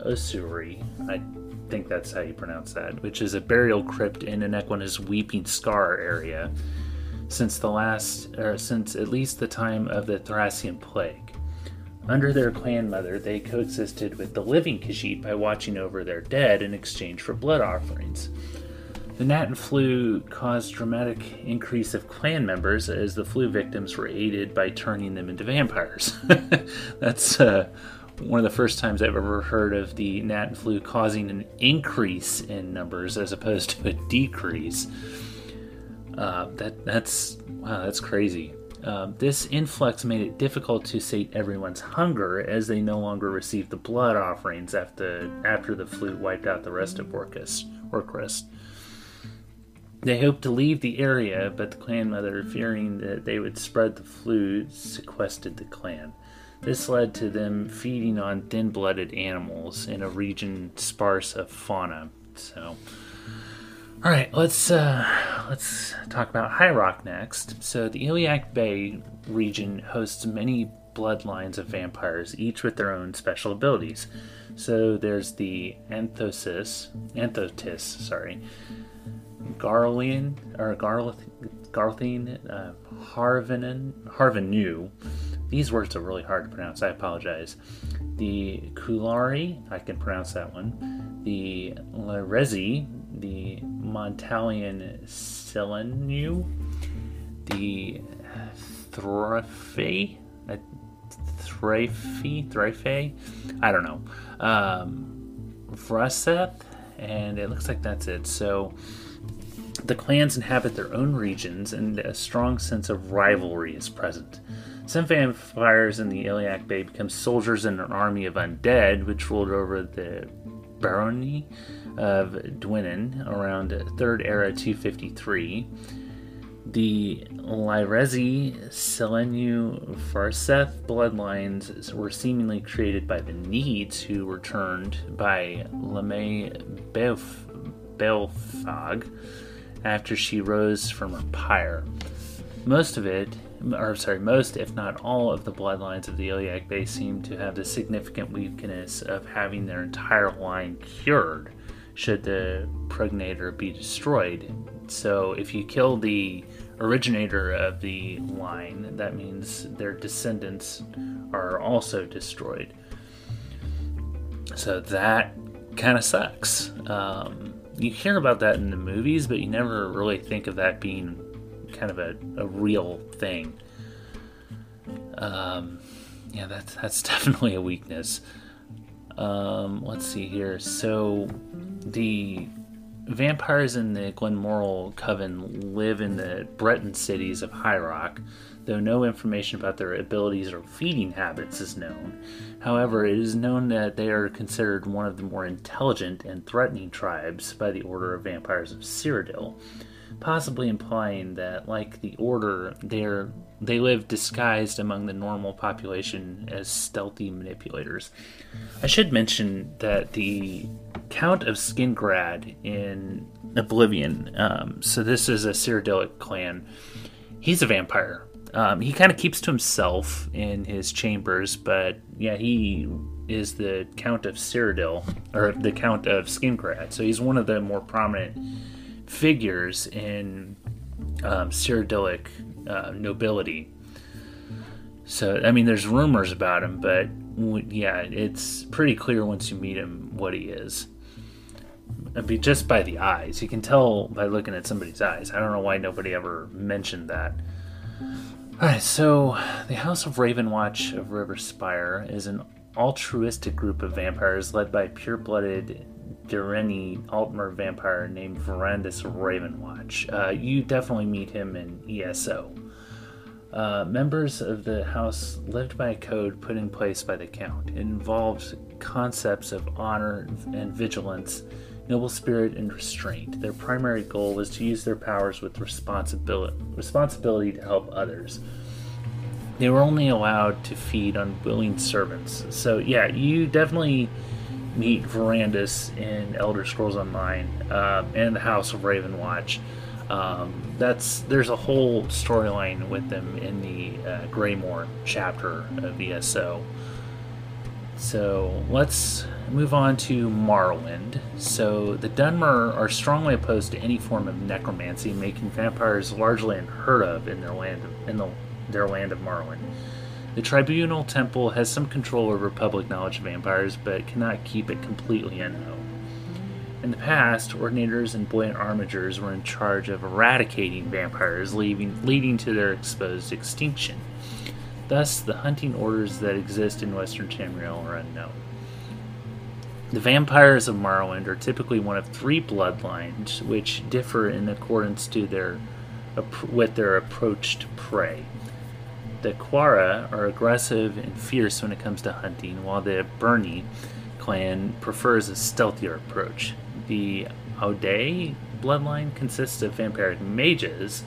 Osuri. I think that's how you pronounce that, which is a burial crypt in Anequina's Weeping Scar area since the last, or since at least the time of the Thrassian plague. Under their clan mother, they coexisted with the living Khajiit by watching over their dead in exchange for blood offerings. The Knahaten Flu caused dramatic increase of clan members as the flu victims were aided by turning them into vampires. That's uh, one of the first times I've ever heard of the Knahaten Flu causing an increase in numbers as opposed to a decrease. Uh, that that's wow, that's crazy. Uh, this influx made it difficult to sate everyone's hunger as they no longer received the blood offerings after after the flu wiped out the rest of Orcrest. Orcrest. They hoped to leave the area, but the clan mother, fearing that they would spread the flu, sequestered the clan. This led to them feeding on thin blooded animals in a region sparse of fauna. So, all right, let's uh, let's talk about High Rock next. So, the Iliac Bay region hosts many bloodlines of vampires, each with their own special abilities. So, there's the Anthosis, Anthotis, sorry, Garlean or Garleth, Garthine, uh, Harvinen, Harvenu. These words are really hard to pronounce. I apologize. The Khulari, I can pronounce that one. The Larezi, the Montalion Selenu, the Threfe, uh, Threfe, Threfe, I don't know. Um, Vraseth, and it looks like that's it. So the clans inhabit their own regions, and a strong sense of rivalry is present. Some vampires in the Iliac Bay become soldiers in an army of undead, which ruled over the barony of Dwynnon around 3rd Era 253. The Lyrezi Selenu Vraseth bloodlines were seemingly created by the Nedes, who were turned by Lamae Beolfag after she rose from her pyre. most of it, or sorry, most, if not all, of the bloodlines of the Iliac base seem to have the significant weakness of having their entire line cured should the progenitor be destroyed. So if you kill the originator of the line, that means their descendants are also destroyed. So that kind of sucks. Um, you hear about that in the movies, but you never really think of that being kind of a, a real thing. Um, yeah, that's that's definitely a weakness. Um, let's see here. So the vampires in the Glenmoral Coven live in the Breton cities of High Rock, though no information about their abilities or feeding habits is known. However, it is known that they are considered one of the more intelligent and threatening tribes by the Order of Vampires of Cyrodiil, possibly implying that, like the Order, they are they live disguised among the normal population as stealthy manipulators. I should mention that the Count of Skingrad in Oblivion, um, so this is a Cyrodiilic clan, he's a vampire. Um, he kind of keeps to himself in his chambers, but yeah, he is the Count of Cyrodiil, or the Count of Skingrad, so he's one of the more prominent figures in um, Cyrodiilic uh, nobility. So, I mean, there's rumors about him, but yeah, it's pretty clear once you meet him what he is. I mean, just by the eyes. You can tell by looking at somebody's eyes. I don't know why nobody ever mentioned that. Alright, so the House of Ravenwatch of Rivenspire is an altruistic group of vampires led by pure blooded Direni Altmer vampire named Verandis Ravenwatch. Uh, you definitely meet him in ESO. Uh, members of the house lived by a code put in place by the Count. It involved concepts of honor and vigilance, noble spirit, and restraint. Their primary goal was to use their powers with responsibility, responsibility to help others. They were only allowed to feed on willing servants. So, yeah, you definitely meet Verandis in Elder Scrolls Online uh, and the House of Ravenwatch. Um, that's there's a whole storyline with them in the uh, Greymoor chapter of ESO. So let's move on to Morrowind. So the Dunmer are strongly opposed to any form of necromancy, making vampires largely unheard of in their land of, in the, their land of Morrowind. The Tribunal Temple has some control over public knowledge of vampires, but cannot keep it completely unknown. In the past, ordinators and buoyant armigers were in charge of eradicating vampires, leaving, leading to their exposed extinction. Thus, the hunting orders that exist in Western Tamriel are unknown. The vampires of Morrowind are typically one of three bloodlines, which differ in accordance to their with their approach to prey. The Quarra are aggressive and fierce when it comes to hunting, while the Berne clan prefers a stealthier approach. The Aundae bloodline consists of vampiric mages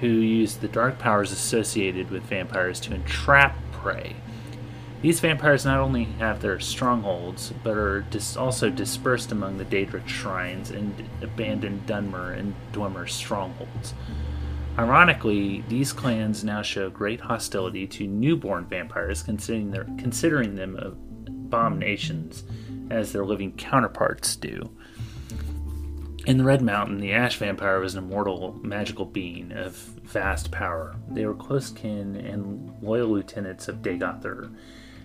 who use the dark powers associated with vampires to entrap prey. These vampires not only have their strongholds, but are dis- also dispersed among the Daedric shrines and abandoned Dunmer and Dwemer strongholds. Ironically, these clans now show great hostility to newborn vampires, considering, their, considering them abominations as their living counterparts do. In the Red Mountain, the Ash Vampire was an immortal magical being of vast power. They were close kin and loyal lieutenants of Dagoth Ur,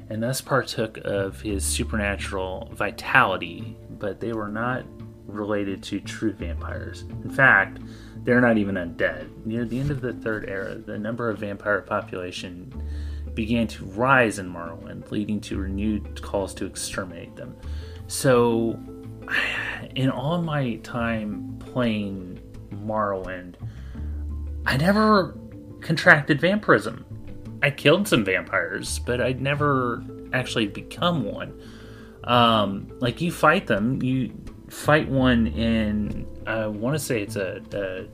and thus partook of his supernatural vitality, but they were not related to true vampires. In fact, they're not even undead. Near the end of the Third Era, the number of vampire population began to rise in Morrowind, leading to renewed calls to exterminate them. So, in all my time playing Morrowind, I never contracted vampirism. I killed some vampires, but I'd never actually become one. Um, like you fight them, you fight one in I want to say it's a, a,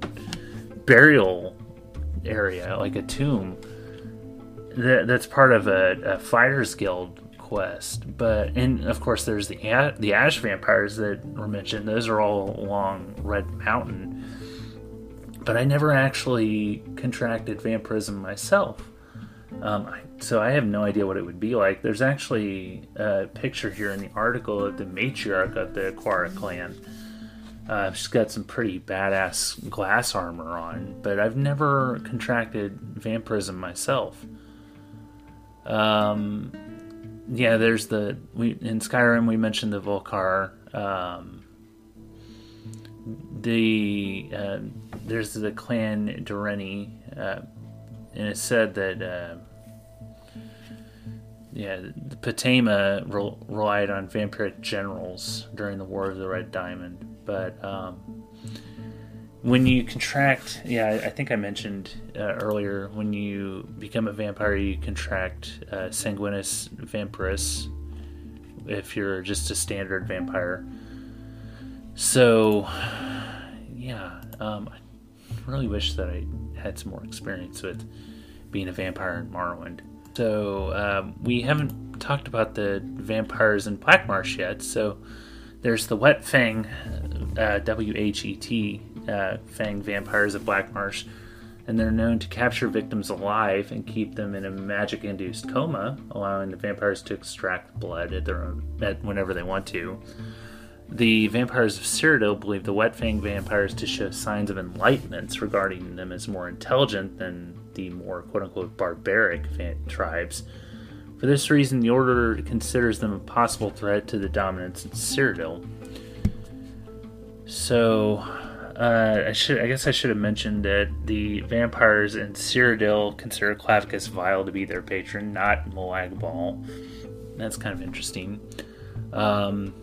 burial area, like a tomb. That, that's part of a, a, fighters guild quest. But and of course there's the the ash vampires that were mentioned. Those are all along Red Mountain. but I never actually contracted vampirism myself. Um, I, so I have no idea what it would be like. There's actually a picture here in the article of the matriarch of the Aquara clan. Uh, she's got some pretty badass glass armor on, but I've never contracted vampirism myself. Um, yeah, there's the we in Skyrim we mentioned the Volcar. Um, the uh, there's the clan Durrani, uh, and it said that uh, yeah, the Potema re- relied on vampiric generals during the War of the Red Diamond, but um, when you contract, yeah, I think I mentioned uh, earlier, when you become a vampire, you contract uh, sanguinis vampiris if you're just a standard vampire. So, yeah, um, I really wish that I had some more experience with being a vampire in Morrowind. So, um, we haven't talked about the vampires in Blackmarsh yet, so there's the Wet Fang, uh, W H E T uh, fang vampires of Black Marsh, and they're known to capture victims alive and keep them in a magic-induced coma, allowing the vampires to extract blood at their own at whenever they want to. The vampires of Cyrodiil believe the wet fang vampires to show signs of enlightenment, regarding them as more intelligent than the more quote-unquote barbaric tribes. For this reason, the Order considers them a possible threat to the dominance of Cyrodiil. So, uh, I should, I guess, I should have mentioned that the vampires in Cyrodiil consider Clavicus Vile to be their patron, not Molag. That's kind of interesting. Um,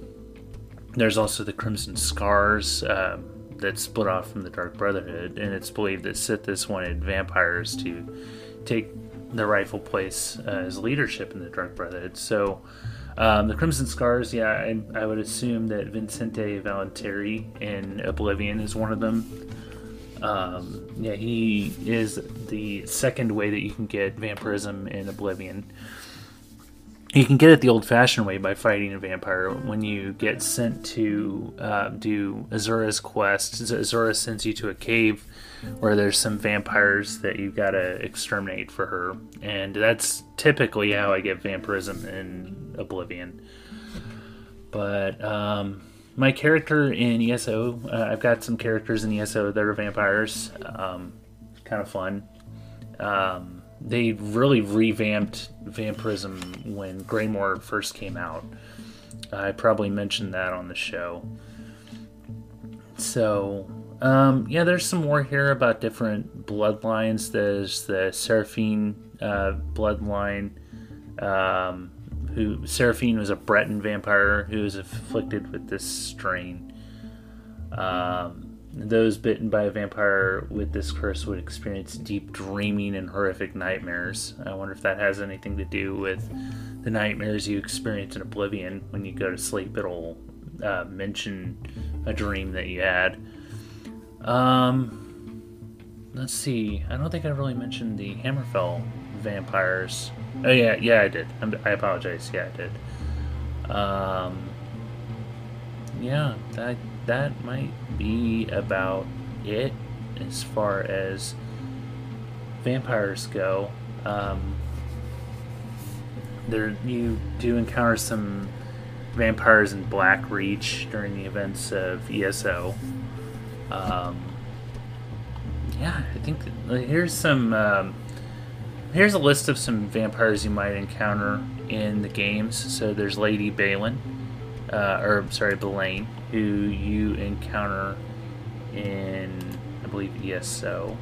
there's also the Crimson Scars uh, that split off from the Dark Brotherhood, and it's believed that Sithis wanted vampires to take the rightful place uh, as leadership in the Dark Brotherhood. So um, the Crimson Scars, yeah, I, I, would assume that Vicente Valtieri in Oblivion is one of them. Um, yeah, he is the second way that you can get vampirism in Oblivion. You can get it the old fashioned way by fighting a vampire. When you get sent to uh, do Azura's quest, Azura sends you to a cave where there's some vampires that you've gotta exterminate for her, and that's typically how I get vampirism in Oblivion. But um, my character in ESO, uh, I've got some characters in ESO that are vampires. Um, kind of fun. Um, they really revamped vampirism when Greymoor first came out. I probably mentioned that on the show. So um, yeah, there's some more here about different bloodlines. There's the Seraphine uh, bloodline. Um, who Seraphine was a Breton vampire who was afflicted with this strain. Um, those bitten by a vampire with this curse would experience deep dreaming and horrific nightmares. I wonder if that has anything to do with the nightmares you experience in Oblivion. When you go to sleep, it'll uh, mention a dream that you had. Um, let's see. I don't think I really mentioned the Hammerfell vampires. Oh yeah, yeah, I did. I'm, i apologize. Yeah, I did. Um, yeah, that that might be about it as far as vampires go. Um, there, you do encounter some vampires in Blackreach during the events of ESO. Um, yeah, I think that, here's some. Um, here's a list of some vampires you might encounter in the games. So there's Lady Balin, uh, or sorry, Belain, who you encounter in, I believe, ESO.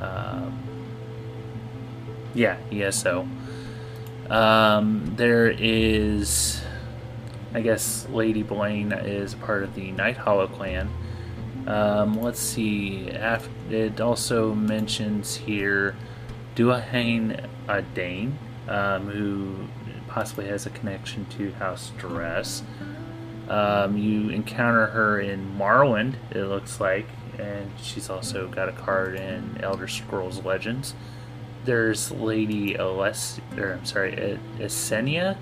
Um, yeah, ESO. Um, there is, I guess, Lady Belain is part of the Night Hollow clan. Um, let's see. It also mentions here Duahain Adain, um, who possibly has a connection to House Dres. Um, you encounter her in Morrowind, it looks like, and she's also got a card in Elder Scrolls Legends. There's Lady Aless, or I'm sorry, Esenia,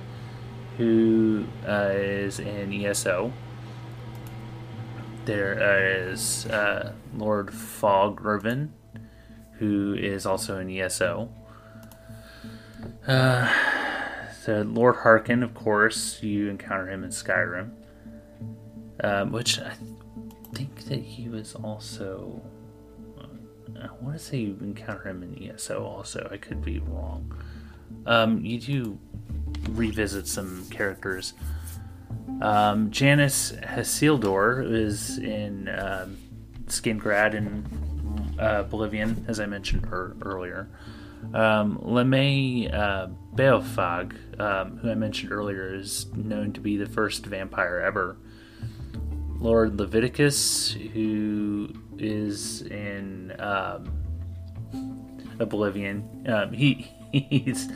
who uh, is in ESO there is uh, Lord Foggervin, who is also in ESO. Uh, so Lord Harkon, of course, you encounter him in Skyrim, um, which I think that he was also. uh, I want to say you encounter him in ESO also. I could be wrong. Um, you do revisit some characters. Um, Janus Hassildor is in um, Skingrad in uh, Oblivion, as I mentioned er- earlier. Um, Lamae uh, Beolfag, um, who I mentioned earlier, is known to be the first vampire ever. Lord Lovidicus, who is in um, Oblivion, um, he he's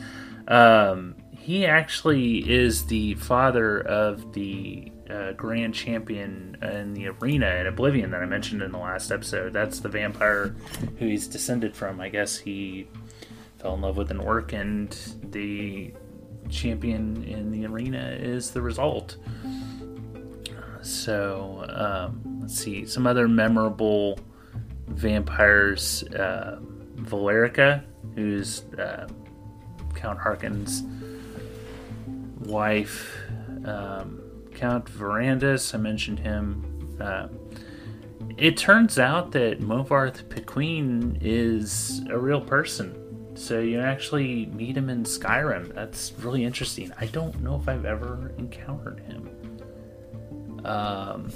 um, he actually is the father of the uh, grand champion in the arena in Oblivion that I mentioned in the last episode. That's the vampire who he's descended from. I guess he fell in love with an orc, and the champion in the arena is the result. So um, let's see some other memorable vampires. Uh, Valerica, who's uh, Count Harkon's wife. Um, Count Verandis, I mentioned him. Uh, it turns out that Movarth Piquine is a real person. So you actually meet him in Skyrim. That's really interesting. I don't know if I've ever encountered him. Um,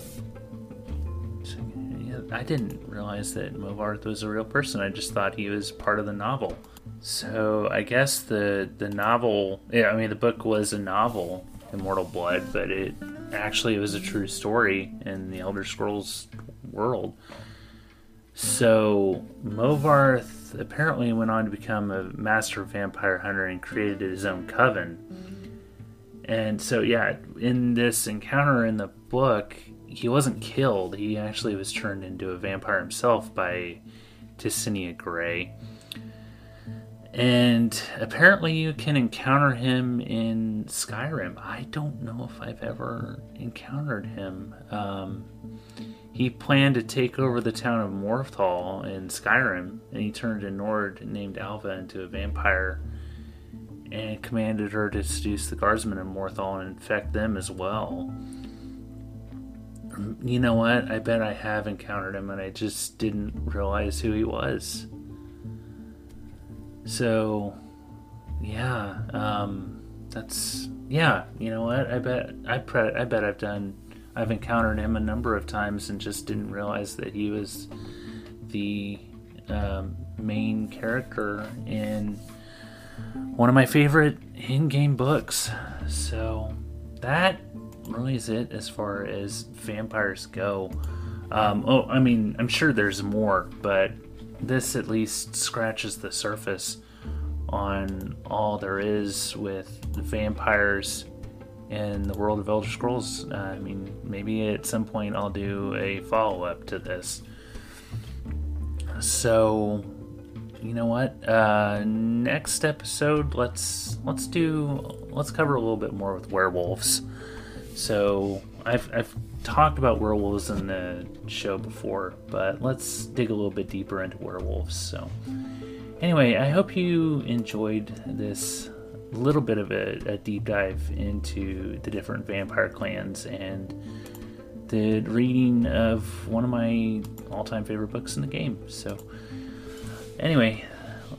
I didn't realize that Movarth was a real person. I just thought he was part of the novel. So I guess the the novel, yeah, I mean the book was a novel, Immortal Blood, but it actually it was a true story in the Elder Scrolls world. So Movarth apparently went on to become a master vampire hunter and created his own coven. And so yeah, in this encounter in the book, he wasn't killed. He actually was turned into a vampire himself by Ticinia Gray. And apparently, you can encounter him in Skyrim. I don't know if I've ever encountered him. Um, he planned to take over the town of Morthal in Skyrim, and he turned a Nord named Alva into a vampire and commanded her to seduce the guardsmen of Morthal and infect them as well. You know what? I bet I have encountered him, and I just didn't realize who he was. So, yeah, um, that's yeah. You know what? I bet I pre- I bet I've done. I've encountered him a number of times and just didn't realize that he was the um, main character in one of my favorite in-game books. So that really is it as far as vampires go. Um, oh, I mean, I'm sure there's more, but this at least scratches the surface on all there is with vampires in the world of Elder Scrolls. Uh, I mean, maybe at some point I'll do a follow up to this. So, you know what? Uh, next episode, let's let's do let's cover a little bit more with werewolves. So, I've I've talked about werewolves in the show before, but let's dig a little bit deeper into werewolves. So, anyway, I hope you enjoyed this little bit of a, a, deep dive into the different vampire clans and the reading of one of my all-time favorite books in the game. So, anyway,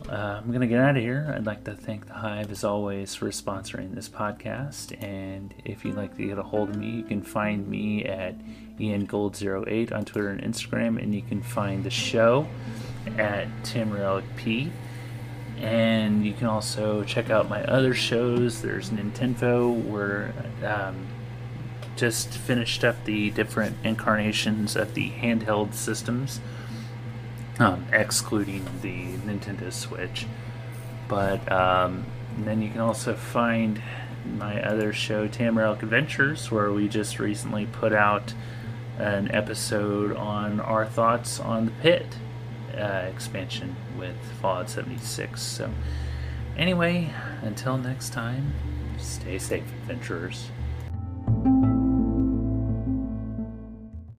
uh, I'm gonna get out of here. I'd like to thank the Hive as always for sponsoring this podcast. And if you'd like to get a hold of me, you can find me at iangold08 on Twitter and Instagram, and you can find the show at Tim Relic P. And you can also check out my other shows. There's Nintendo, where um, just finished up the different incarnations of the handheld systems, um, excluding the Nintendo Switch. But um, then you can also find my other show, Tamrielic Adventures, where we just recently put out an episode on our thoughts on the Pitt uh, expansion with Fallout 76. So, anyway, until next time, stay safe, adventurers.